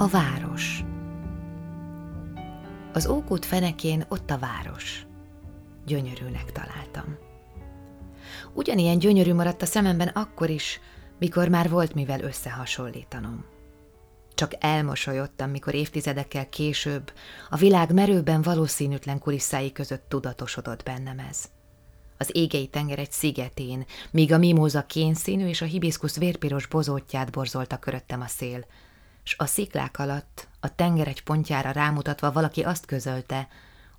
A város Az ókút fenekén ott a város. Gyönyörűnek találtam. Ugyanilyen gyönyörű maradt a szememben akkor is, mikor már volt mivel összehasonlítanom. Csak elmosolyodtam, mikor évtizedekkel később a világ merőben valószínűtlen kulisszái között tudatosodott bennem ez. Az égei tenger egy szigetén, míg a mimóza kénszínű és a hibiszkusz vérpiros bozótját borzolta köröttem a szél, s a sziklák alatt, a tenger egy pontjára rámutatva valaki azt közölte,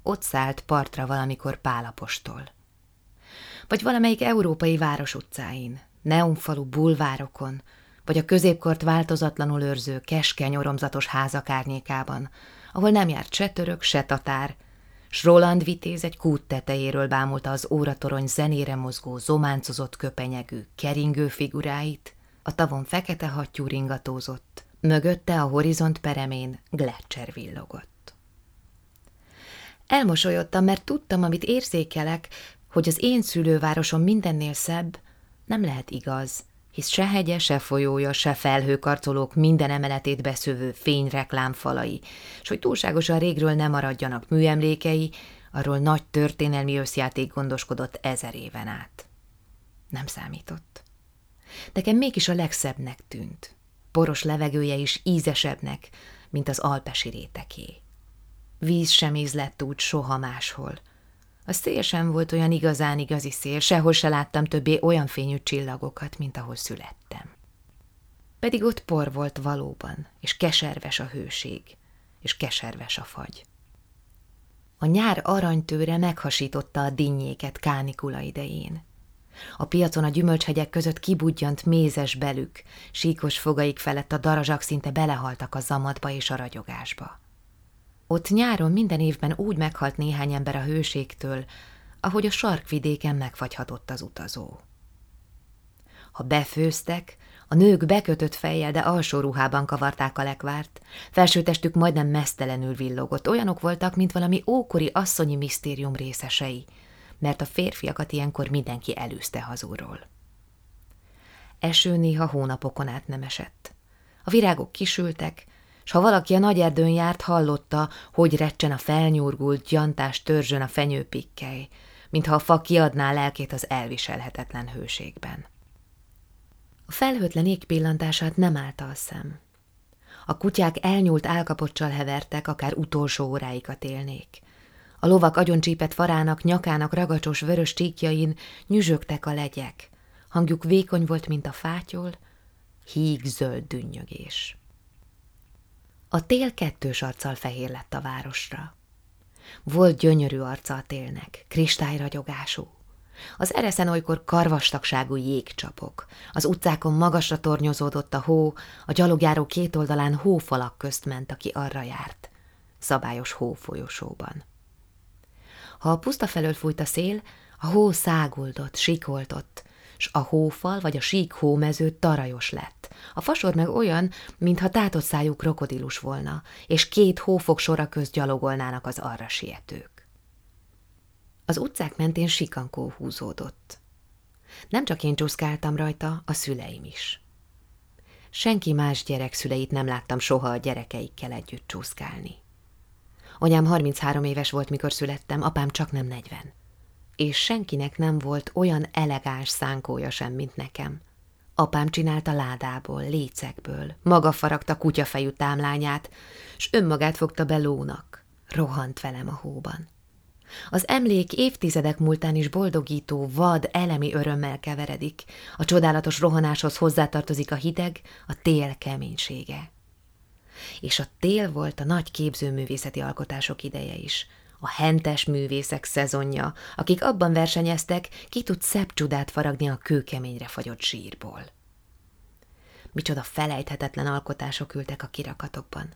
ott szállt partra valamikor Pálapostól. Vagy valamelyik európai város utcáin, neonfalu bulvárokon, vagy a középkort változatlanul őrző, keskeny oromzatos házak árnyékában, ahol nem járt se török, se tatár, s Roland Vitéz egy kút tetejéről bámulta az óratorony zenére mozgó, zománcozott köpenyegű, keringő figuráit, a tavon fekete hattyú ringatózott, mögötte a horizont peremén Gletscher villogott. Elmosolyodtam, mert tudtam, amit érzékelek, hogy az én szülővárosom mindennél szebb, nem lehet igaz, hisz se hegye, se folyója, se felhőkarcolók minden emeletét beszövő fényreklámfalai, s hogy túlságosan régről nem maradjanak műemlékei, arról nagy történelmi összjáték gondoskodott ezer éven át. Nem számított. Nekem mégis a legszebbnek tűnt. Poros levegője is ízesebbnek, mint az alpesi réteké. Víz sem ízlett úgy soha máshol – a szél sem volt olyan igazán igazi szél, sehol se láttam többé olyan fényű csillagokat, mint ahol születtem. Pedig ott por volt valóban, és keserves a hőség, és keserves a fagy. A nyár aranytőre meghasította a dinnyéket kánikula idején. A piacon a gyümölcshegyek között kibudjant mézes belük, síkos fogaik felett a darazsak szinte belehaltak a zamatba és a ragyogásba. Ott nyáron minden évben úgy meghalt néhány ember a hőségtől, ahogy a sarkvidéken megfagyhatott az utazó. Ha befőztek, a nők bekötött fejjel, de alsó ruhában kavarták a lekvárt, felsőtestük majdnem mesztelenül villogott, olyanok voltak, mint valami ókori asszonyi misztérium részesei, mert a férfiakat ilyenkor mindenki előzte hazúról. Eső néha hónapokon át nem esett. A virágok kisültek, s ha valaki a nagy erdőn járt, hallotta, hogy recsen a felnyúrgult, gyantás törzsön a fenyőpikkely, mintha a fa kiadná lelkét az elviselhetetlen hőségben. A felhőtlen ég pillantását nem állta a szem. A kutyák elnyúlt álkapocsal hevertek, akár utolsó óráikat élnék. A lovak agyoncsípett farának, nyakának ragacsos vörös csíkjain nyüzsögtek a legyek. Hangjuk vékony volt, mint a fátyol, híg zöld dünnyögés. A tél kettős arccal fehér lett a városra. Volt gyönyörű arca a télnek, kristályragyogású. Az ereszen olykor karvastagságú jégcsapok. Az utcákon magasra tornyozódott a hó, a gyalogjáró két oldalán hófalak közt ment, aki arra járt. Szabályos hófolyosóban. Ha a puszta felől fújt a szél, a hó száguldott, sikoltott, s a hófal vagy a sík hómező tarajos lett. A fasor meg olyan, mintha tátott szájú krokodilus volna, és két hófok sora közt gyalogolnának az arra sietők. Az utcák mentén sikankó húzódott. Nem csak én csúszkáltam rajta, a szüleim is. Senki más gyerek szüleit nem láttam soha a gyerekeikkel együtt csúszkálni. Anyám 33 éves volt, mikor születtem, apám csak nem 40 és senkinek nem volt olyan elegáns szánkója sem, mint nekem. Apám csinálta ládából, lécekből, maga faragta kutyafejű támlányát, s önmagát fogta be lónak, rohant velem a hóban. Az emlék évtizedek múltán is boldogító, vad, elemi örömmel keveredik, a csodálatos rohanáshoz hozzátartozik a hideg, a tél keménysége. És a tél volt a nagy képzőművészeti alkotások ideje is, a hentes művészek szezonja, akik abban versenyeztek, ki tud szebb csodát faragni a kőkeményre fagyott zsírból. Micsoda felejthetetlen alkotások ültek a kirakatokban.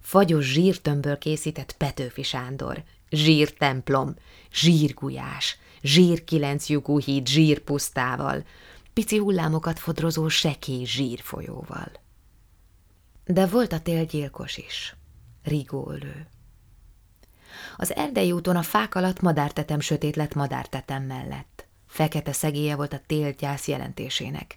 Fagyos zsírtömbből készített Petőfi Sándor, zsírtemplom, zsírgulyás, zsír kilencjukú híd zsírpusztával, pici hullámokat fodrozó sekély zsírfolyóval. De volt a tél gyilkos is, rigólő. Az erdei úton a fák alatt madártetem sötét lett madártetem mellett. Fekete szegélye volt a tél gyász jelentésének.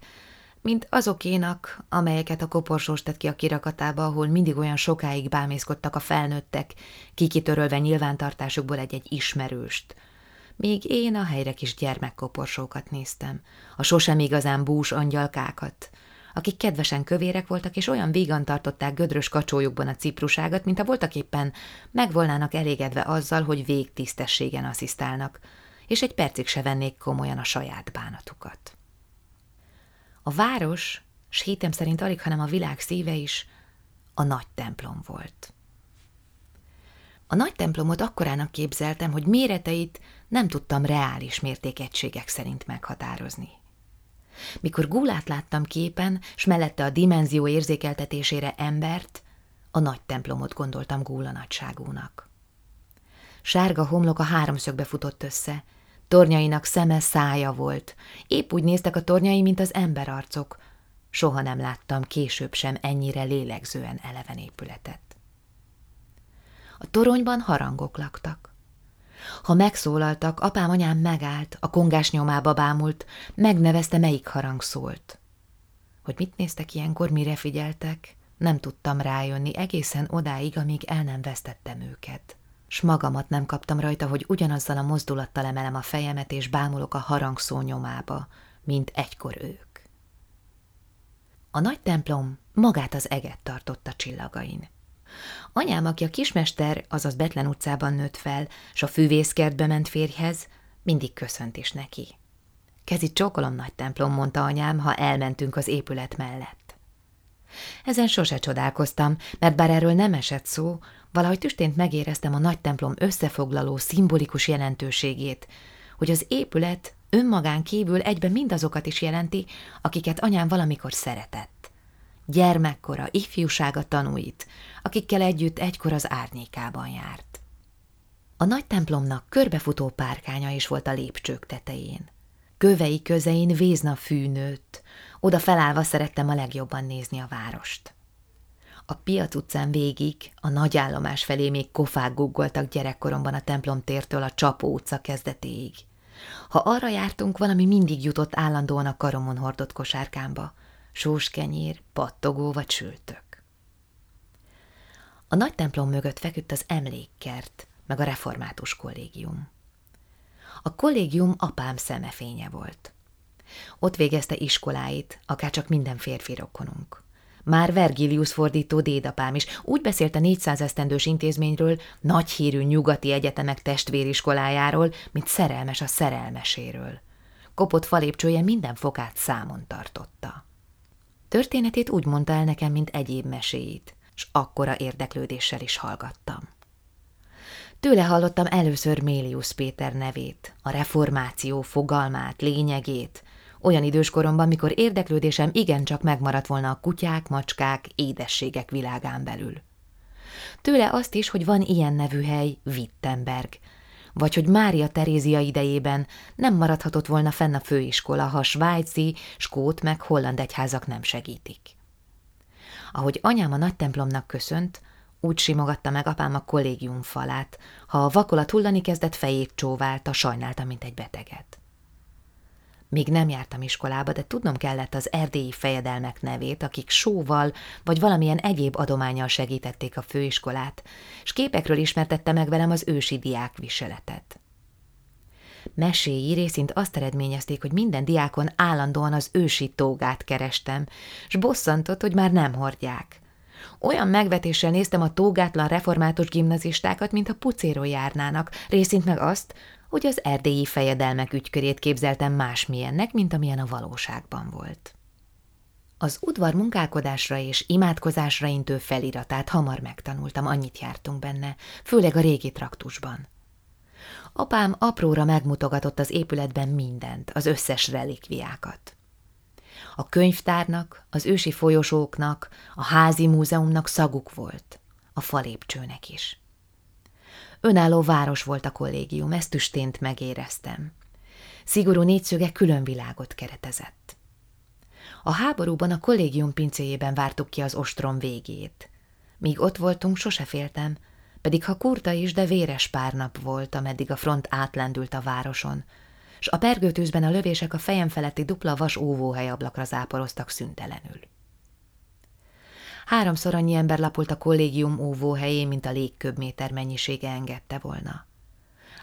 mint azokénak, amelyeket a koporsós tett ki a kirakatába, ahol mindig olyan sokáig bámészkodtak a felnőttek, kikitörölve nyilvántartásukból egy-egy ismerőst. Míg én a helyre kis gyermekkoporsókat néztem, a sosem igazán bús angyalkákat, akik kedvesen kövérek voltak, és olyan vígan tartották gödrös kacsójukban a cipruságat, mint a voltak éppen meg volnának elégedve azzal, hogy végtisztességen asszisztálnak, és egy percig se vennék komolyan a saját bánatukat. A város, s hitem szerint alig, hanem a világ szíve is, a nagy templom volt. A nagy templomot akkorának képzeltem, hogy méreteit nem tudtam reális mértékegységek szerint meghatározni. Mikor gulát láttam képen, s mellette a dimenzió érzékeltetésére embert, a nagy templomot gondoltam gúla nagyságúnak. Sárga homlok a háromszögbe futott össze, tornyainak szeme szája volt, épp úgy néztek a tornyai, mint az emberarcok. Soha nem láttam később sem ennyire lélegzően eleven épületet. A toronyban harangok laktak. Ha megszólaltak, apám anyám megállt, a kongás nyomába bámult, megnevezte, melyik harang szólt. Hogy mit néztek ilyenkor, mire figyeltek, nem tudtam rájönni egészen odáig, amíg el nem vesztettem őket. S magamat nem kaptam rajta, hogy ugyanazzal a mozdulattal emelem a fejemet, és bámulok a harangszó nyomába, mint egykor ők. A nagy templom magát az eget tartotta csillagain. Anyám, aki a kismester, azaz Betlen utcában nőtt fel, s a fűvészkertbe ment férjhez, mindig köszönt is neki. Kezit csókolom nagy templom, mondta anyám, ha elmentünk az épület mellett. Ezen sose csodálkoztam, mert bár erről nem esett szó, valahogy tüstént megéreztem a nagy templom összefoglaló, szimbolikus jelentőségét, hogy az épület önmagán kívül egyben mindazokat is jelenti, akiket anyám valamikor szeretett gyermekkora, ifjúsága tanúit, akikkel együtt egykor az árnyékában járt. A nagy templomnak körbefutó párkánya is volt a lépcsők tetején. Kövei közein vézna fű nőtt, oda felállva szerettem a legjobban nézni a várost. A piac utcán végig, a nagyállomás felé még kofák guggoltak gyerekkoromban a templom tértől a Csapó utca kezdetéig. Ha arra jártunk, valami mindig jutott állandóan a karomon hordott kosárkámba, sóskenyér, pattogó vagy sültök. A nagy templom mögött feküdt az emlékkert, meg a református kollégium. A kollégium apám szemefénye volt. Ott végezte iskoláit, akárcsak minden férfi rokonunk. Már Vergilius fordító dédapám is úgy beszélt a 400 esztendős intézményről, nagy hírű nyugati egyetemek testvériskolájáról, mint szerelmes a szerelmeséről. Kopott falépcsője minden fokát számon tartotta. Történetét úgy mondta el nekem, mint egyéb meséit, s akkora érdeklődéssel is hallgattam. Tőle hallottam először Mélius Péter nevét, a reformáció fogalmát, lényegét, olyan időskoromban, mikor érdeklődésem igencsak megmaradt volna a kutyák, macskák, édességek világán belül. Tőle azt is, hogy van ilyen nevű hely, Wittenberg, vagy hogy Mária Terézia idejében nem maradhatott volna fenn a főiskola, ha svájci, skót meg holland egyházak nem segítik. Ahogy anyám a nagy templomnak köszönt, úgy simogatta meg apám a kollégium falát, ha a vakolat hullani kezdett, fejét csóválta, sajnálta, mint egy beteget. Még nem jártam iskolába, de tudnom kellett az erdélyi fejedelmek nevét, akik sóval vagy valamilyen egyéb adományjal segítették a főiskolát, és képekről ismertette meg velem az ősi diák viseletet. Meséi részint azt eredményezték, hogy minden diákon állandóan az ősi tógát kerestem, s bosszantott, hogy már nem hordják. Olyan megvetéssel néztem a tógátlan református gimnazistákat, mint a pucéról járnának, részint meg azt, hogy az erdélyi fejedelmek ügykörét képzeltem másmilyennek, mint amilyen a valóságban volt. Az udvar munkálkodásra és imádkozásra intő feliratát hamar megtanultam, annyit jártunk benne, főleg a régi traktusban. Apám apróra megmutogatott az épületben mindent, az összes relikviákat. A könyvtárnak, az ősi folyosóknak, a házi múzeumnak szaguk volt, a falépcsőnek is. Önálló város volt a kollégium, ezt tüstént megéreztem. Szigorú négyszöge külön világot keretezett. A háborúban a kollégium pincéjében vártuk ki az ostrom végét. Míg ott voltunk, sose féltem, pedig ha kurta is, de véres pár nap volt, ameddig a front átlendült a városon, s a pergőtűzben a lövések a fejem feletti dupla vas óvóhely ablakra záporoztak szüntelenül. Háromszor annyi ember lapult a kollégium óvóhelyén, mint a légköbméter mennyisége engedte volna.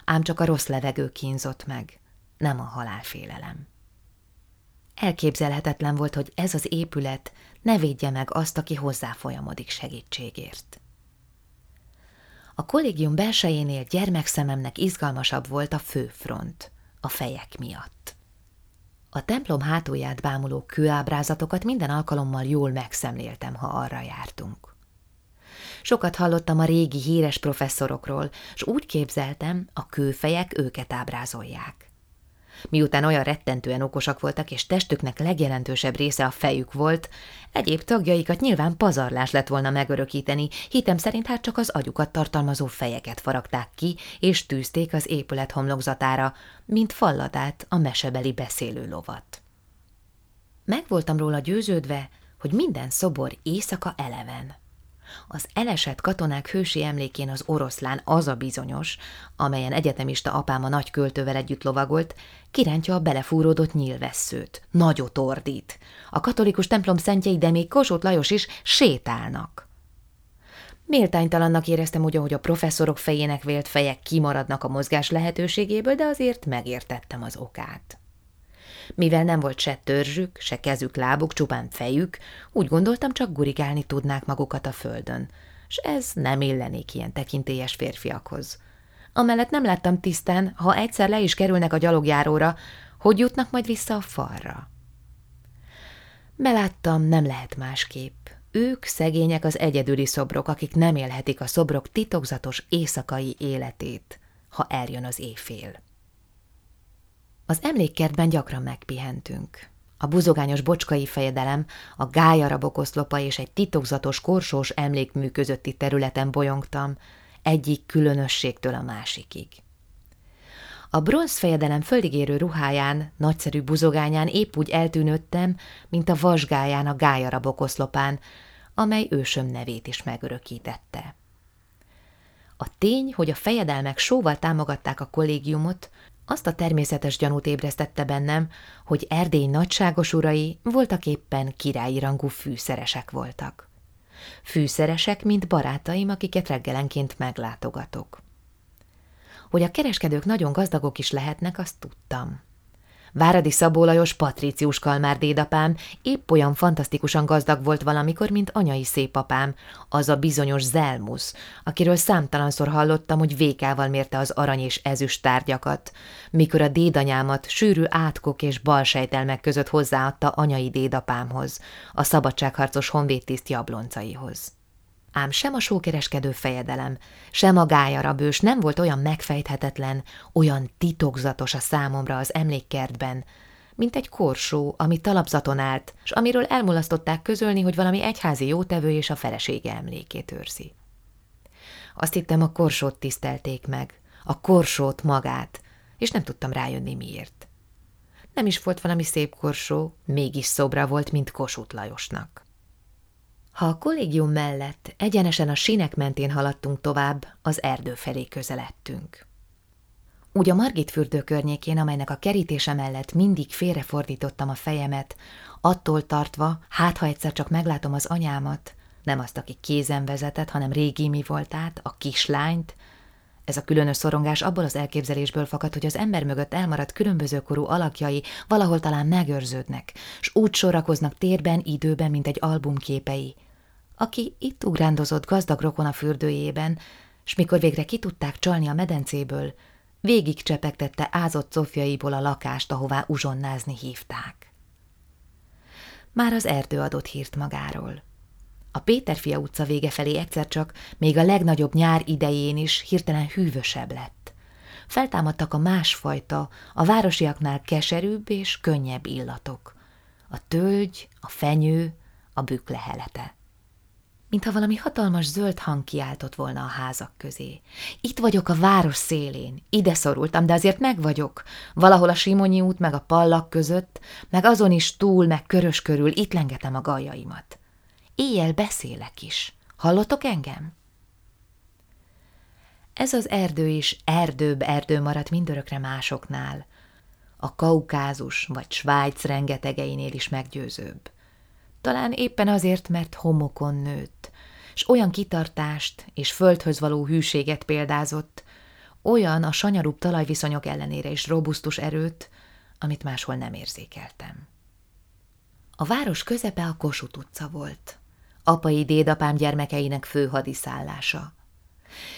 Ám csak a rossz levegő kínzott meg, nem a halálfélelem. Elképzelhetetlen volt, hogy ez az épület ne védje meg azt, aki hozzáfolyamodik segítségért. A kollégium belsejénél gyermekszememnek izgalmasabb volt a főfront, a fejek miatt. A templom hátulját bámuló kőábrázatokat minden alkalommal jól megszemléltem, ha arra jártunk. Sokat hallottam a régi híres professzorokról, és úgy képzeltem, a kőfejek őket ábrázolják. Miután olyan rettentően okosak voltak, és testüknek legjelentősebb része a fejük volt, egyéb tagjaikat nyilván pazarlás lett volna megörökíteni, hitem szerint hát csak az agyukat tartalmazó fejeket faragták ki, és tűzték az épület homlokzatára, mint falladát a mesebeli beszélő lovat. Meg voltam róla győződve, hogy minden szobor éjszaka eleven. Az elesett katonák hősi emlékén az oroszlán az a bizonyos, amelyen egyetemista apám a nagy költővel együtt lovagolt, kirántja a belefúródott nyílvesszőt, nagyot ordít. A katolikus templom szentjei, de még Kossuth Lajos is sétálnak. Méltánytalannak éreztem úgy, hogy a professzorok fejének vélt fejek kimaradnak a mozgás lehetőségéből, de azért megértettem az okát. Mivel nem volt se törzsük, se kezük, lábuk, csupán fejük, úgy gondoltam, csak gurigálni tudnák magukat a földön, s ez nem illenék ilyen tekintélyes férfiakhoz. Amellett nem láttam tisztán, ha egyszer le is kerülnek a gyalogjáróra, hogy jutnak majd vissza a falra. Beláttam, nem lehet másképp. Ők szegények az egyedüli szobrok, akik nem élhetik a szobrok titokzatos éjszakai életét, ha eljön az éjfél. Az emlékkertben gyakran megpihentünk. A buzogányos bocskai fejedelem, a gályarabok oszlopa és egy titokzatos korsós emlékmű közötti területen bolyongtam, egyik különösségtől a másikig. A bronz fejedelem földigérő ruháján, nagyszerű buzogányán épp úgy eltűnöttem, mint a vasgáján a gályarabok oszlopán, amely ősöm nevét is megörökítette. A tény, hogy a fejedelmek sóval támogatták a kollégiumot, azt a természetes gyanút ébresztette bennem, hogy Erdély nagyságos urai voltak éppen királyi rangú fűszeresek voltak. Fűszeresek, mint barátaim, akiket reggelenként meglátogatok. Hogy a kereskedők nagyon gazdagok is lehetnek, azt tudtam. Váradi Szabó Lajos Patricius Kalmár dédapám épp olyan fantasztikusan gazdag volt valamikor, mint anyai szépapám, az a bizonyos Zelmus, akiről számtalanszor hallottam, hogy vékával mérte az arany és ezüst tárgyakat, mikor a dédanyámat sűrű átkok és balsejtelmek között hozzáadta anyai dédapámhoz, a szabadságharcos honvédtiszt jabloncaihoz ám sem a sókereskedő fejedelem, sem a gályarabős nem volt olyan megfejthetetlen, olyan titokzatos a számomra az emlékkertben, mint egy korsó, ami talapzaton állt, s amiről elmulasztották közölni, hogy valami egyházi jótevő és a felesége emlékét őrzi. Azt hittem, a korsót tisztelték meg, a korsót magát, és nem tudtam rájönni miért. Nem is volt valami szép korsó, mégis szobra volt, mint Kossuth Lajosnak. Ha a kollégium mellett egyenesen a sinek mentén haladtunk tovább, az erdő felé közeledtünk. Úgy a Margit fürdő környékén, amelynek a kerítése mellett mindig félrefordítottam a fejemet, attól tartva, hát ha egyszer csak meglátom az anyámat, nem azt, aki kézen vezetett, hanem régi mi voltát, a kislányt, ez a különös szorongás abból az elképzelésből fakad, hogy az ember mögött elmaradt különböző korú alakjai valahol talán megőrződnek, s úgy sorakoznak térben, időben, mint egy album képei – aki itt ugrándozott gazdag rokona fürdőjében, s mikor végre ki tudták csalni a medencéből, végig csepegtette ázott cofjaiból a lakást, ahová uzsonnázni hívták. Már az erdő adott hírt magáról. A Péterfia utca vége felé egyszer csak, még a legnagyobb nyár idején is hirtelen hűvösebb lett. Feltámadtak a másfajta, a városiaknál keserűbb és könnyebb illatok. A tölgy, a fenyő, a büklehelete mintha valami hatalmas zöld hang kiáltott volna a házak közé. Itt vagyok a város szélén, ide szorultam, de azért meg vagyok. Valahol a Simonyi út, meg a pallak között, meg azon is túl, meg körös körül, itt lengetem a gajaimat. Éjjel beszélek is. Hallotok engem? Ez az erdő is erdőbb erdő maradt mindörökre másoknál. a Kaukázus vagy Svájc rengetegeinél is meggyőzőbb. Talán éppen azért, mert homokon nőtt, s olyan kitartást és földhöz való hűséget példázott, olyan a sanyarúbb talajviszonyok ellenére is robusztus erőt, amit máshol nem érzékeltem. A város közepe a Kossuth utca volt, apai dédapám gyermekeinek fő hadiszállása.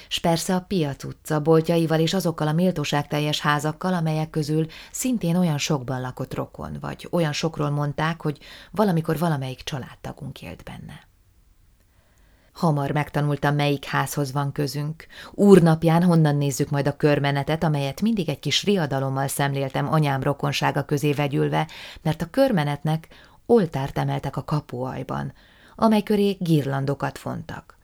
S persze a piac utca boltjaival és azokkal a méltóságteljes házakkal, amelyek közül szintén olyan sokban lakott rokon, vagy olyan sokról mondták, hogy valamikor valamelyik családtagunk élt benne. Hamar megtanultam, melyik házhoz van közünk. Úrnapján honnan nézzük majd a körmenetet, amelyet mindig egy kis riadalommal szemléltem anyám rokonsága közé vegyülve, mert a körmenetnek oltárt emeltek a kapuajban, amely köré girlandokat fontak.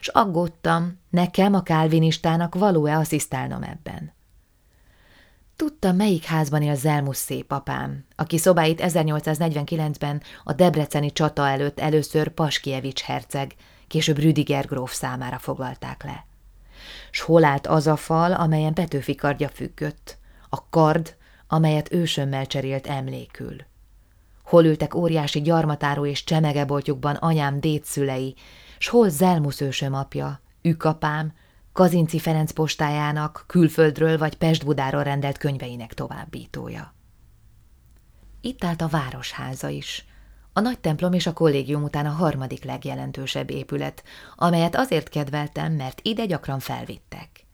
S aggódtam, nekem a kálvinistának való-e asszisztálnom ebben. Tudtam, melyik házban él Zelmus szép apám, aki szobáit 1849-ben a debreceni csata előtt először Paskievics herceg, később Rüdiger gróf számára foglalták le. S hol állt az a fal, amelyen Petőfi kardja függött, a kard, amelyet ősömmel cserélt emlékül. Hol ültek óriási gyarmatáró és csemegeboltjukban anyám dédszülei, s hol Zelmusz ősöm apja, ükapám, Kazinci Ferenc postájának, külföldről vagy Pestbudáról rendelt könyveinek továbbítója. Itt állt a városháza is, a nagy templom és a kollégium után a harmadik legjelentősebb épület, amelyet azért kedveltem, mert ide gyakran felvittek.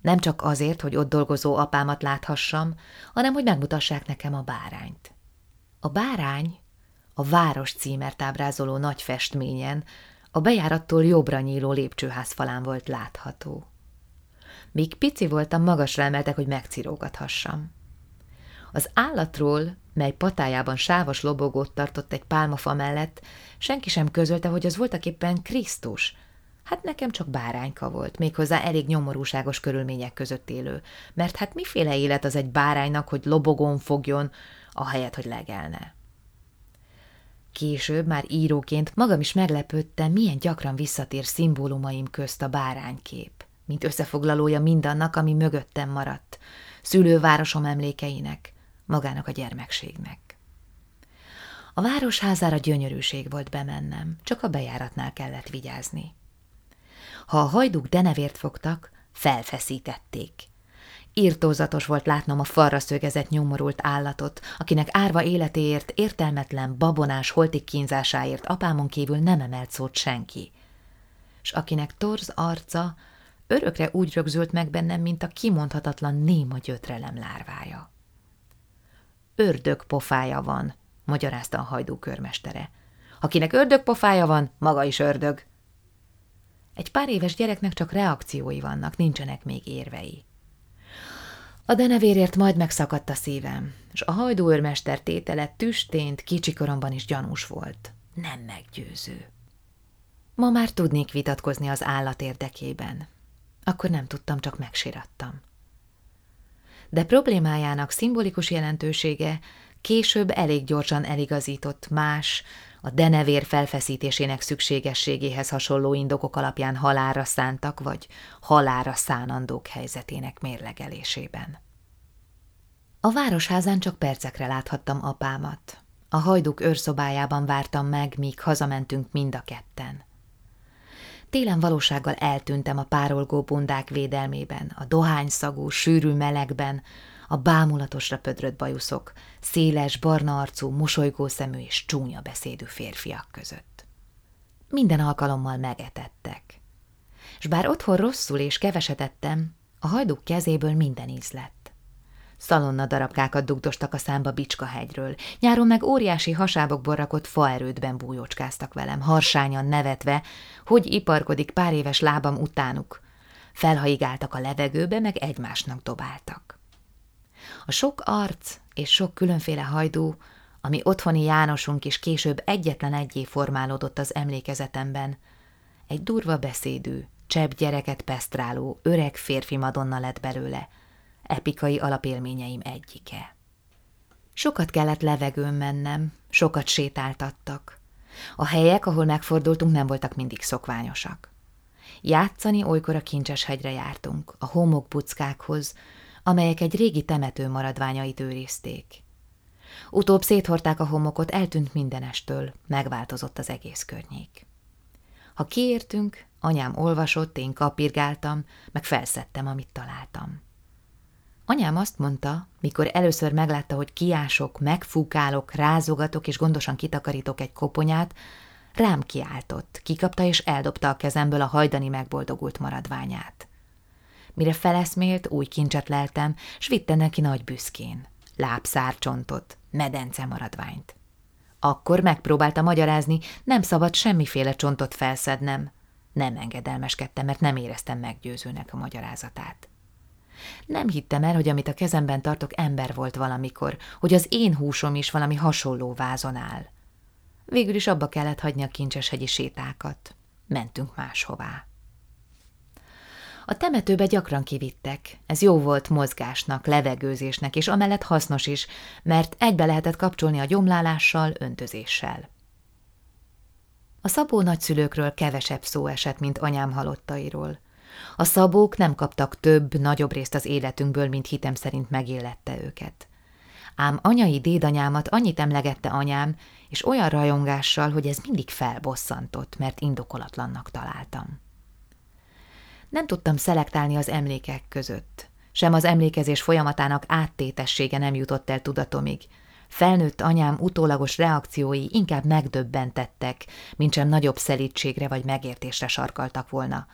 Nem csak azért, hogy ott dolgozó apámat láthassam, hanem hogy megmutassák nekem a bárányt. A bárány a város címert ábrázoló nagy festményen, a bejárattól jobbra nyíló lépcsőház falán volt látható. Míg pici voltam, magasra emeltek, hogy megcirógathassam. Az állatról, mely patájában sávos lobogót tartott egy pálmafa mellett, senki sem közölte, hogy az voltak éppen Krisztus. Hát nekem csak bárányka volt, méghozzá elég nyomorúságos körülmények között élő, mert hát miféle élet az egy báránynak, hogy lobogón fogjon, ahelyett, hogy legelne. Később, már íróként magam is meglepődtem, milyen gyakran visszatér szimbólumaim közt a báránykép, mint összefoglalója mindannak, ami mögöttem maradt, szülővárosom emlékeinek, magának a gyermekségnek. A városházára gyönyörűség volt bemennem, csak a bejáratnál kellett vigyázni. Ha a hajduk denevért fogtak, felfeszítették. Írtózatos volt látnom a falra szögezett nyomorult állatot, akinek árva életéért, értelmetlen, babonás holtik kínzásáért apámon kívül nem emelt szót senki, s akinek torz arca örökre úgy rögzült meg bennem, mint a kimondhatatlan néma gyötrelem lárvája. Ördög pofája van, magyarázta a hajdú körmestere. Akinek ördög pofája van, maga is ördög. Egy pár éves gyereknek csak reakciói vannak, nincsenek még érvei. A denevérért majd megszakadt a szívem, és a hajdúőrmester tétele tüstént kicsikoromban is gyanús volt. Nem meggyőző. Ma már tudnék vitatkozni az állat érdekében. Akkor nem tudtam, csak megsirattam. De problémájának szimbolikus jelentősége később elég gyorsan eligazított más, a denevér felfeszítésének szükségességéhez hasonló indokok alapján halára szántak, vagy halára szánandók helyzetének mérlegelésében. A városházán csak percekre láthattam apámat. A hajduk őrszobájában vártam meg, míg hazamentünk mind a ketten. Télen valósággal eltűntem a párolgó bundák védelmében, a dohányszagú, sűrű melegben, a bámulatosra pödrött bajuszok, széles, barna arcú, mosolygó szemű és csúnya beszédű férfiak között. Minden alkalommal megetettek. S bár otthon rosszul és keveset ettem, a hajduk kezéből minden íz lett. Szalonna darabkákat dugdostak a számba hegyről, nyáron meg óriási hasábokból rakott faerődben bújócskáztak velem, harsányan nevetve, hogy iparkodik pár éves lábam utánuk. Felhaigáltak a levegőbe, meg egymásnak dobáltak. A sok arc és sok különféle hajdú, ami otthoni Jánosunk is később egyetlen egyé formálódott az emlékezetemben, egy durva beszédű, csebb gyereket pesztráló, öreg férfi madonna lett belőle, epikai alapélményeim egyike. Sokat kellett levegőn mennem, sokat sétáltattak. A helyek, ahol megfordultunk, nem voltak mindig szokványosak. Játszani olykor a kincses hegyre jártunk, a homokbuckákhoz, amelyek egy régi temető maradványait őrizték. Utóbb széthorták a homokot, eltűnt mindenestől, megváltozott az egész környék. Ha kiértünk, anyám olvasott, én kapirgáltam, meg felszedtem, amit találtam. Anyám azt mondta, mikor először meglátta, hogy kiások, megfúkálok, rázogatok és gondosan kitakarítok egy koponyát, rám kiáltott, kikapta és eldobta a kezemből a hajdani megboldogult maradványát. Mire feleszmélt, új kincset leltem, s vitte neki nagy büszkén. Lábszárcsontot, medence maradványt. Akkor megpróbálta magyarázni, nem szabad semmiféle csontot felszednem. Nem engedelmeskedtem, mert nem éreztem meggyőzőnek a magyarázatát. Nem hittem el, hogy amit a kezemben tartok ember volt valamikor, hogy az én húsom is valami hasonló vázon áll. Végül is abba kellett hagyni a kincseshegyi sétákat. Mentünk máshová. A temetőbe gyakran kivittek. Ez jó volt mozgásnak, levegőzésnek, és amellett hasznos is, mert egybe lehetett kapcsolni a gyomlálással, öntözéssel. A Szabó nagyszülőkről kevesebb szó esett, mint anyám halottairól. A szabók nem kaptak több, nagyobb részt az életünkből, mint hitem szerint megillette őket. Ám anyai dédanyámat annyit emlegette anyám, és olyan rajongással, hogy ez mindig felbosszantott, mert indokolatlannak találtam. Nem tudtam szelektálni az emlékek között. Sem az emlékezés folyamatának áttétessége nem jutott el tudatomig. Felnőtt anyám utólagos reakciói inkább megdöbbentettek, mint sem nagyobb szelítségre vagy megértésre sarkaltak volna.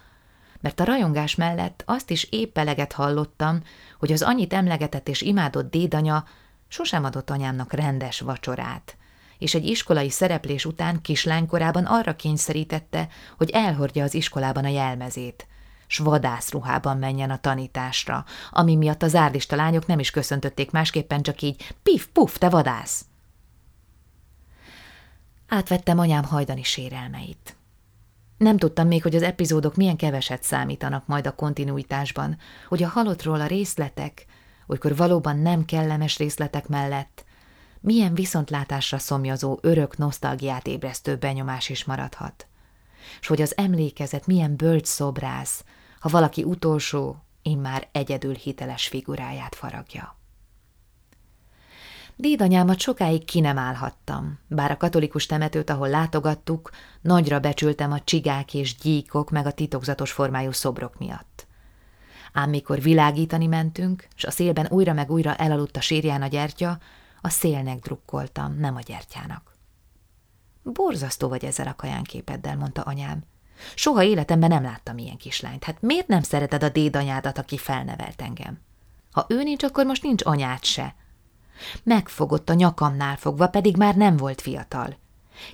Mert a rajongás mellett azt is épp eleget hallottam, hogy az annyit emlegetett és imádott dédanya sosem adott anyámnak rendes vacsorát, és egy iskolai szereplés után kislánykorában arra kényszerítette, hogy elhordja az iskolában a jelmezét – s vadászruhában menjen a tanításra, ami miatt az árdista lányok nem is köszöntötték másképpen, csak így pif-puf, te vadász! Átvettem anyám hajdani sérelmeit. Nem tudtam még, hogy az epizódok milyen keveset számítanak majd a kontinuitásban, hogy a halottról a részletek, olykor valóban nem kellemes részletek mellett, milyen viszontlátásra szomjazó örök nosztalgiát ébresztő benyomás is maradhat. S hogy az emlékezet milyen bölcs szobrász, ha valaki utolsó, immár egyedül hiteles figuráját faragja. Dédanyámat sokáig ki nem állhattam, bár a katolikus temetőt, ahol látogattuk, nagyra becsültem a csigák és gyíkok meg a titokzatos formájú szobrok miatt. Ám mikor világítani mentünk, s a szélben újra meg újra elaludt a sírján a gyertya, a szélnek drukkoltam, nem a gyertyának. Borzasztó vagy ezzel a kajánképeddel, mondta anyám. Soha életemben nem láttam ilyen kislányt. Hát miért nem szereted a dédanyádat, aki felnevelt engem? Ha ő nincs, akkor most nincs anyád se. Megfogott a nyakamnál fogva, pedig már nem volt fiatal.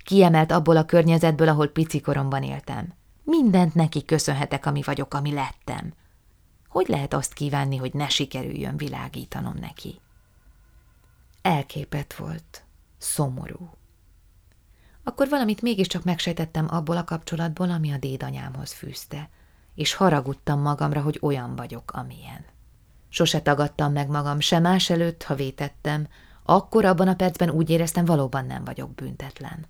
Kiemelt abból a környezetből, ahol picikoromban éltem. Mindent neki köszönhetek, ami vagyok, ami lettem. Hogy lehet azt kívánni, hogy ne sikerüljön világítanom neki? Elképet volt, szomorú akkor valamit mégiscsak megsejtettem abból a kapcsolatból, ami a dédanyámhoz fűzte, és haragudtam magamra, hogy olyan vagyok, amilyen. Sose tagadtam meg magam, se más előtt, ha vétettem, akkor abban a percben úgy éreztem, valóban nem vagyok büntetlen.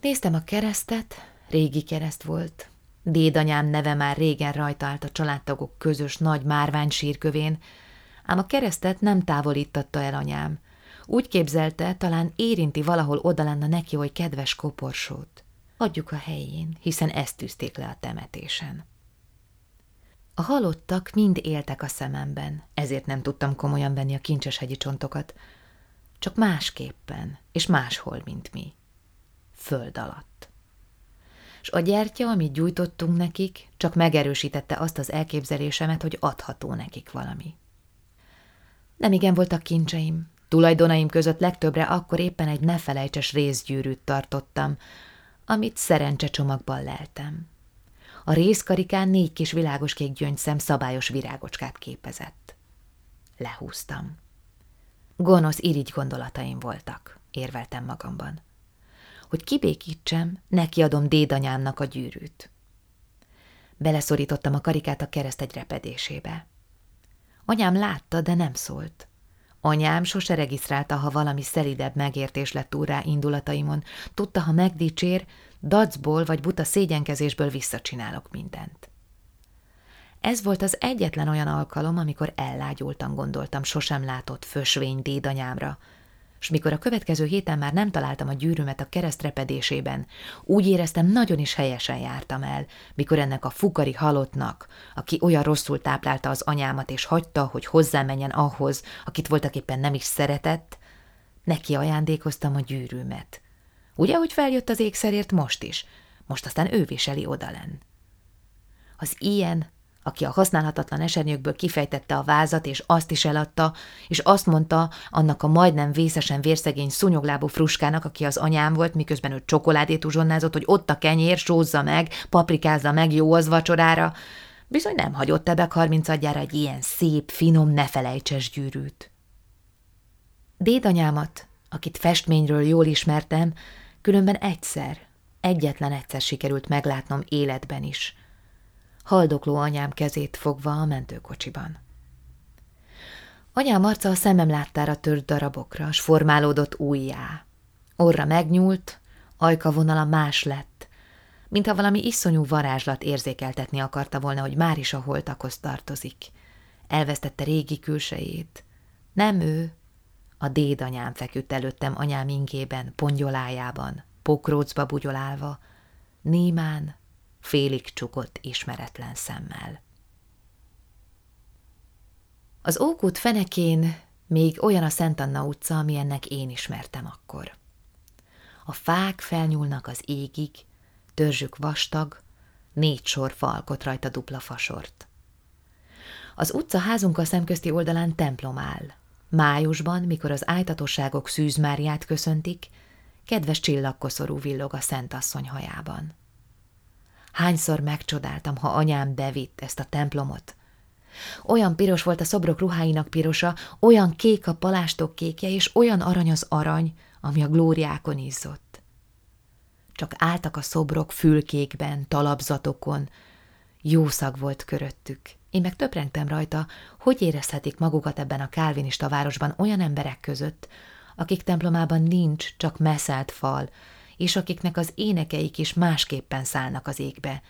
Néztem a keresztet, régi kereszt volt. Dédanyám neve már régen rajta állt a családtagok közös nagy márvány sírkövén, ám a keresztet nem távolítatta el anyám, úgy képzelte, talán érinti valahol oda lenne neki, hogy kedves koporsót. Adjuk a helyén, hiszen ezt tűzték le a temetésen. A halottak mind éltek a szememben, ezért nem tudtam komolyan venni a kincseshegyi csontokat, csak másképpen, és máshol, mint mi. Föld alatt. És a gyertya, amit gyújtottunk nekik, csak megerősítette azt az elképzelésemet, hogy adható nekik valami. Nem igen voltak kincseim, Tulajdonaim között legtöbbre akkor éppen egy nefelejtses részgyűrűt tartottam, amit szerencsecsomagban leltem. A részkarikán négy kis világoskék gyöngyszem szabályos virágocskát képezett. Lehúztam. Gonosz irigy gondolataim voltak, érveltem magamban. Hogy kibékítsem, nekiadom dédanyámnak a gyűrűt. Beleszorítottam a karikát a kereszt egy repedésébe. Anyám látta, de nem szólt. Anyám sose regisztrálta, ha valami szelidebb megértés lett úr rá indulataimon. Tudta, ha megdicsér, dacból vagy buta szégyenkezésből visszacsinálok mindent. Ez volt az egyetlen olyan alkalom, amikor ellágyultan gondoltam sosem látott fösvény dédanyámra, és mikor a következő héten már nem találtam a gyűrűmet a kereszt repedésében, úgy éreztem, nagyon is helyesen jártam el, mikor ennek a fukari halottnak, aki olyan rosszul táplálta az anyámat és hagyta, hogy hozzámenjen ahhoz, akit voltak éppen nem is szeretett, neki ajándékoztam a gyűrűmet. Ugye, hogy feljött az ékszerért most is, most aztán ő viseli odalen. Az ilyen aki a használhatatlan esernyőkből kifejtette a vázat, és azt is eladta, és azt mondta annak a majdnem vészesen vérszegény szúnyoglábú fruskának, aki az anyám volt, miközben ő csokoládét uzsonnázott, hogy ott a kenyér, sózza meg, paprikázza meg, jó az vacsorára, bizony nem hagyott ebek harmincadjára egy ilyen szép, finom, ne felejtses gyűrűt. Dédanyámat, akit festményről jól ismertem, különben egyszer, egyetlen egyszer sikerült meglátnom életben is – haldokló anyám kezét fogva a mentőkocsiban. Anyám arca a szemem láttára tört darabokra, s formálódott újjá. Orra megnyúlt, ajka vonala más lett, mintha valami iszonyú varázslat érzékeltetni akarta volna, hogy már is a holtakhoz tartozik. Elvesztette régi külsejét. Nem ő, a dédanyám feküdt előttem anyám ingében, pongyolájában, pokrócba bugyolálva, némán, félig csukott ismeretlen szemmel. Az Ókút fenekén még olyan a Szent Anna utca, amilyennek én ismertem akkor. A fák felnyúlnak az égig, törzsük vastag, négy sor falkot rajta dupla fasort. Az utca házunkkal szemközti oldalán templom áll. Májusban, mikor az ájtatosságok szűzmáriát köszöntik, kedves csillagkoszorú villog a Szent Asszony hajában. Hányszor megcsodáltam, ha anyám bevitt ezt a templomot. Olyan piros volt a szobrok ruháinak pirosa, olyan kék a palástok kékje, és olyan arany az arany, ami a glóriákon izzott. Csak álltak a szobrok fülkékben, talapzatokon. Jó szag volt köröttük. Én meg töprengtem rajta, hogy érezhetik magukat ebben a kálvinista városban olyan emberek között, akik templomában nincs csak messzelt fal, és akiknek az énekeik is másképpen szállnak az égbe,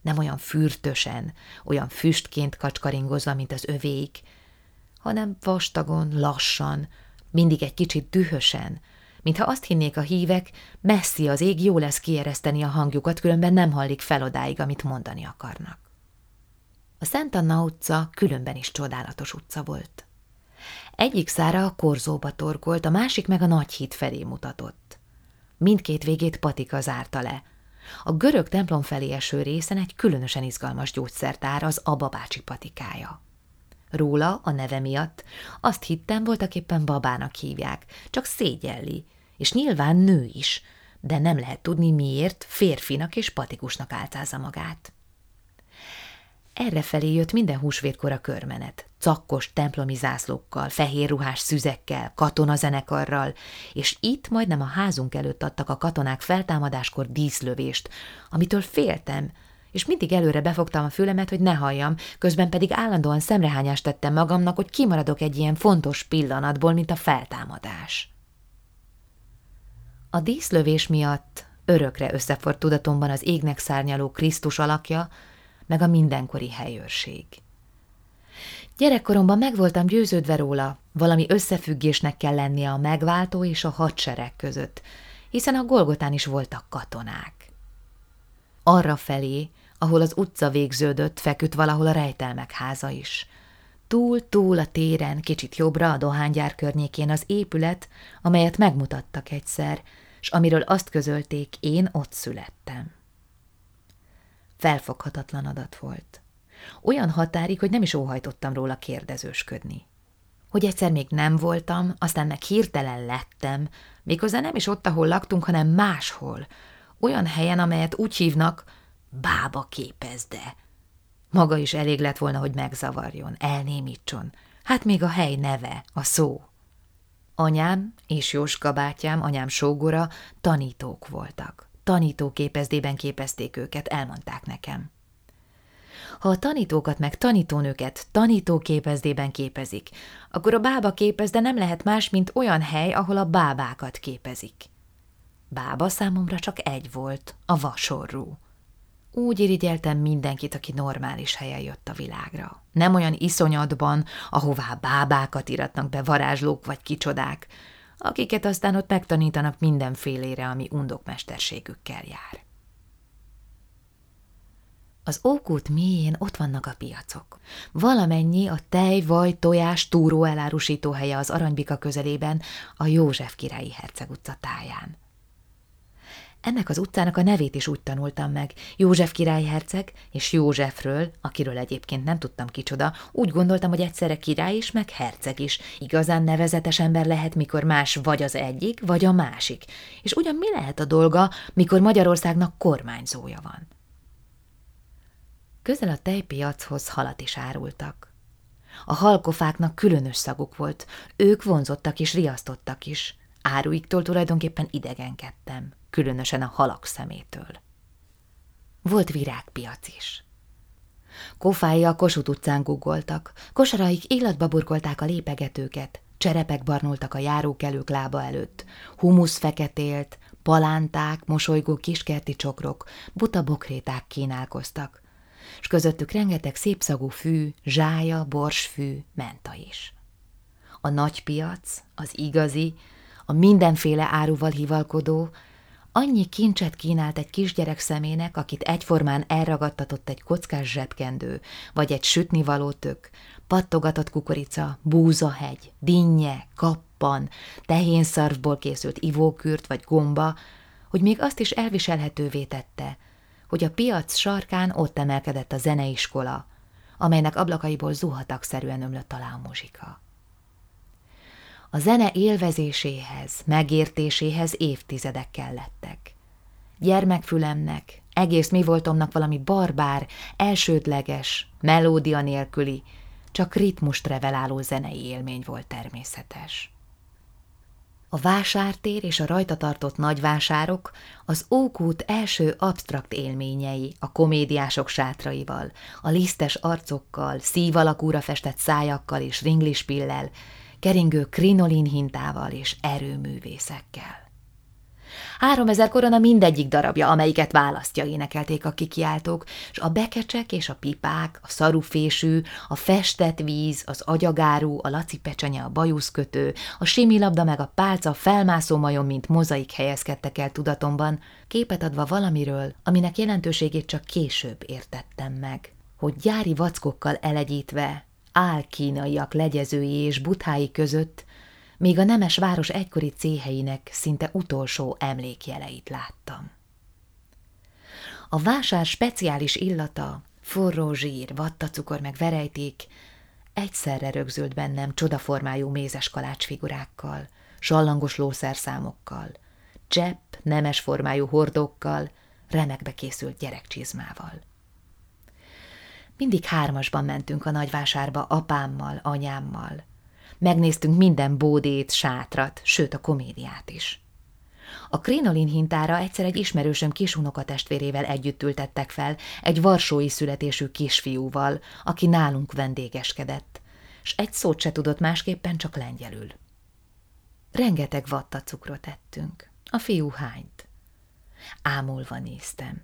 nem olyan fürtösen, olyan füstként kacskaringozva, mint az övéik, hanem vastagon, lassan, mindig egy kicsit dühösen, mintha azt hinnék a hívek, messzi az ég, jó lesz kiereszteni a hangjukat, különben nem hallik fel odáig, amit mondani akarnak. A Szent Anna utca különben is csodálatos utca volt. Egyik szára a korzóba torkolt, a másik meg a nagy híd felé mutatott. Mindkét végét patika zárta le. A görög templom felé eső részen egy különösen izgalmas gyógyszertár az Aba bácsi patikája. Róla, a neve miatt, azt hittem, voltak éppen babának hívják, csak szégyelli, és nyilván nő is, de nem lehet tudni miért férfinak és patikusnak álcázza magát. Errefelé jött minden húsvétkor a körmenet, cakkos templomi zászlókkal, fehér ruhás szüzekkel, katonazenekarral, és itt majdnem a házunk előtt adtak a katonák feltámadáskor díszlövést, amitől féltem, és mindig előre befogtam a fülemet, hogy ne halljam, közben pedig állandóan szemrehányást tettem magamnak, hogy kimaradok egy ilyen fontos pillanatból, mint a feltámadás. A díszlövés miatt örökre összefort tudatomban az égnek szárnyaló Krisztus alakja, meg a mindenkori helyőrség. Gyerekkoromban meg voltam győződve róla, valami összefüggésnek kell lennie a megváltó és a hadsereg között, hiszen a Golgotán is voltak katonák. Arra felé, ahol az utca végződött, feküdt valahol a rejtelmek háza is. Túl-túl a téren, kicsit jobbra a dohánygyár környékén az épület, amelyet megmutattak egyszer, s amiről azt közölték, én ott születtem. Felfoghatatlan adat volt. Olyan határig, hogy nem is óhajtottam róla kérdezősködni. Hogy egyszer még nem voltam, aztán meg hirtelen lettem, méghozzá nem is ott, ahol laktunk, hanem máshol, olyan helyen, amelyet úgy hívnak, bába képezde. Maga is elég lett volna, hogy megzavarjon, elnémítson. Hát még a hely neve, a szó. Anyám és Jóska bátyám, anyám sógora tanítók voltak tanítóképezdében képezték őket, elmondták nekem. Ha a tanítókat meg tanítónőket tanítóképezdében képezik, akkor a bába képezde nem lehet más, mint olyan hely, ahol a bábákat képezik. Bába számomra csak egy volt, a vasorú. Úgy irigyeltem mindenkit, aki normális helyen jött a világra. Nem olyan iszonyatban, ahová bábákat iratnak be varázslók vagy kicsodák, akiket aztán ott megtanítanak mindenfélére, ami undok mesterségükkel jár. Az ókút mélyén ott vannak a piacok. Valamennyi a tej, vaj, tojás, túró elárusító helye az Aranybika közelében, a József királyi herceg utca táján. Ennek az utcának a nevét is úgy tanultam meg. József királyherceg és Józsefről, akiről egyébként nem tudtam kicsoda, úgy gondoltam, hogy egyszerre király is, meg herceg is. Igazán nevezetes ember lehet, mikor más vagy az egyik, vagy a másik. És ugyan mi lehet a dolga, mikor Magyarországnak kormányzója van? Közel a tejpiachoz halat is árultak. A halkofáknak különös szaguk volt, ők vonzottak és riasztottak is. Áruiktól tulajdonképpen idegenkedtem különösen a halak szemétől. Volt virágpiac is. Kofái a Kossuth utcán guggoltak, kosaraik illatba burkolták a lépegetőket, cserepek barnultak a járókelők lába előtt, humusz feketélt, palánták, mosolygó kiskerti csokrok, buta bokréták kínálkoztak, és közöttük rengeteg szépszagú fű, zsája, borsfű, menta is. A nagy piac, az igazi, a mindenféle áruval hivalkodó, Annyi kincset kínált egy kisgyerek szemének, akit egyformán elragadtatott egy kockás zsebkendő, vagy egy sütnivaló tök, pattogatott kukorica, búzahegy, dinnye, kappan, tehénszarvból készült ivókürt vagy gomba, hogy még azt is elviselhetővé tette, hogy a piac sarkán ott emelkedett a zeneiskola, amelynek ablakaiból zuhatagszerűen ömlött alá a muzsika. A zene élvezéséhez, megértéséhez évtizedek kellettek. Gyermekfülemnek, egész mi voltomnak valami barbár, elsődleges, melódia nélküli, csak ritmust reveláló zenei élmény volt természetes. A vásártér és a rajta tartott nagyvásárok az ókút első absztrakt élményei a komédiások sátraival, a lisztes arcokkal, szív alakúra festett szájakkal és ringlispillel, keringő krinolin hintával és erőművészekkel. Három ezer korona mindegyik darabja, amelyiket választja, énekelték a kikiáltók, és a bekecsek és a pipák, a szarufésű, a festett víz, az agyagáru, a lacipecsenye, a bajuszkötő, a similabda meg a pálca felmászó majom, mint mozaik helyezkedtek el tudatomban, képet adva valamiről, aminek jelentőségét csak később értettem meg. Hogy gyári vackokkal elegyítve, álkínaiak legyezői és buthái között, még a nemes város egykori céheinek szinte utolsó emlékjeleit láttam. A vásár speciális illata, forró zsír, vattacukor meg verejték, egyszerre rögzült bennem csodaformájú mézes kalácsfigurákkal, sallangos lószerszámokkal, csepp, nemes formájú hordókkal, remekbe készült gyerekcsizmával. Mindig hármasban mentünk a nagyvásárba apámmal, anyámmal. Megnéztünk minden bódét, sátrat, sőt a komédiát is. A krinolin hintára egyszer egy ismerősöm testvérével együtt ültettek fel, egy varsói születésű kisfiúval, aki nálunk vendégeskedett, s egy szót se tudott másképpen, csak lengyelül. Rengeteg vattacukrot ettünk, a fiú hányt. Ámulva néztem.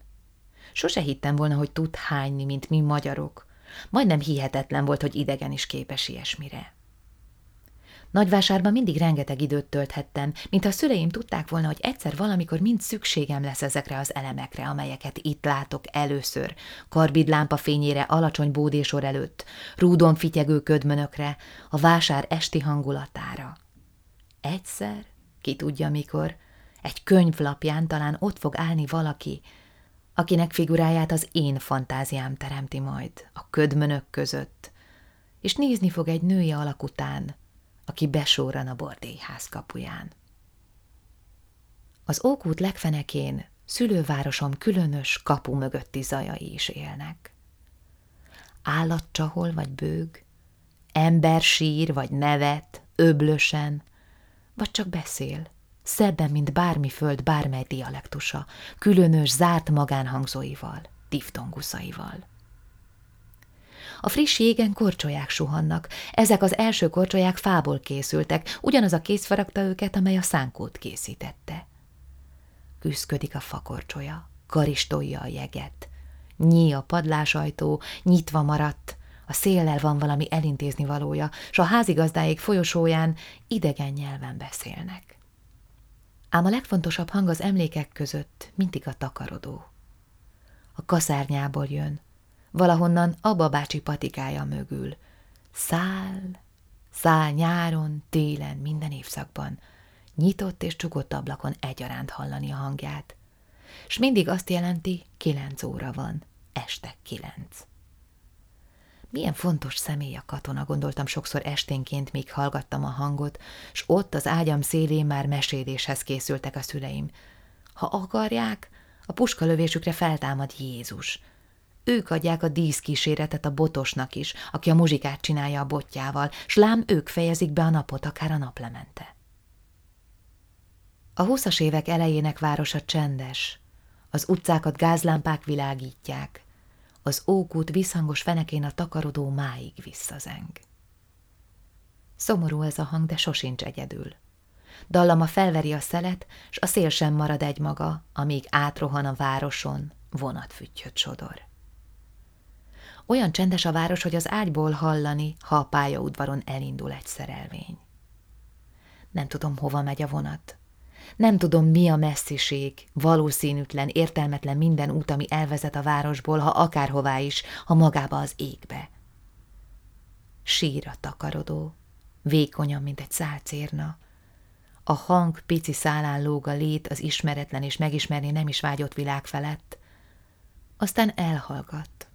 Sose hittem volna, hogy tud hányni, mint mi magyarok. Majdnem hihetetlen volt, hogy idegen is képes ilyesmire. Nagyvásárban mindig rengeteg időt tölthettem, mint a szüleim tudták volna, hogy egyszer valamikor mind szükségem lesz ezekre az elemekre, amelyeket itt látok először, karbidlámpa fényére alacsony bódésor előtt, rúdon fityegő ködmönökre, a vásár esti hangulatára. Egyszer, ki tudja mikor, egy könyvlapján talán ott fog állni valaki, akinek figuráját az én fantáziám teremti majd a ködmönök között, és nézni fog egy női alak után, aki besóran a bordélyház kapuján. Az ókút legfenekén szülővárosom különös kapu mögötti zajai is élnek. Állatcsahol vagy bőg, ember sír vagy nevet, öblösen, vagy csak beszél, szebben, mint bármi föld bármely dialektusa, különös, zárt magánhangzóival, diftonguszaival. A friss jégen korcsolyák suhannak, ezek az első korcsolyák fából készültek, ugyanaz a kéz faragta őket, amely a szánkót készítette. Küszködik a fakorcsolya, karistolja a jeget, Nyí a padlásajtó, nyitva maradt, a széllel van valami elintézni valója, s a házigazdáik folyosóján idegen nyelven beszélnek. Ám a legfontosabb hang az emlékek között mindig a takarodó. A kaszárnyából jön, valahonnan Abba bácsi patikája mögül. Szál, szál nyáron, télen, minden évszakban, nyitott és csukott ablakon egyaránt hallani a hangját. S mindig azt jelenti, kilenc óra van, este kilenc. Milyen fontos személy a katona, gondoltam sokszor esténként, míg hallgattam a hangot, s ott az ágyam szélén már meséléshez készültek a szüleim. Ha akarják, a puskalövésükre feltámad Jézus. Ők adják a díszkíséretet a botosnak is, aki a muzsikát csinálja a botjával, s lám ők fejezik be a napot akár a naplemente. A húszas évek elejének városa csendes, az utcákat gázlámpák világítják, az ókút visszhangos fenekén a takarodó máig visszazeng. Szomorú ez a hang, de sosincs egyedül. Dallama felveri a szelet, s a szél sem marad egymaga, amíg átrohan a városon, vonatfüttyöt sodor. Olyan csendes a város, hogy az ágyból hallani, ha a pályaudvaron elindul egy szerelvény. Nem tudom, hova megy a vonat, nem tudom, mi a messziség, valószínűtlen, értelmetlen minden út, ami elvezet a városból, ha akárhová is, ha magába az égbe. Sír a takarodó, vékonyan, mint egy szálcérna. A hang pici szálán lóg a lét az ismeretlen és megismerni nem is vágyott világ felett. Aztán elhallgat.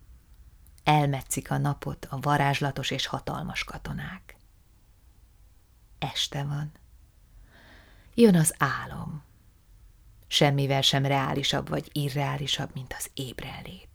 Elmetszik a napot a varázslatos és hatalmas katonák. Este van. Jön az álom. Semmivel sem reálisabb vagy irreálisabb, mint az ébrenlét.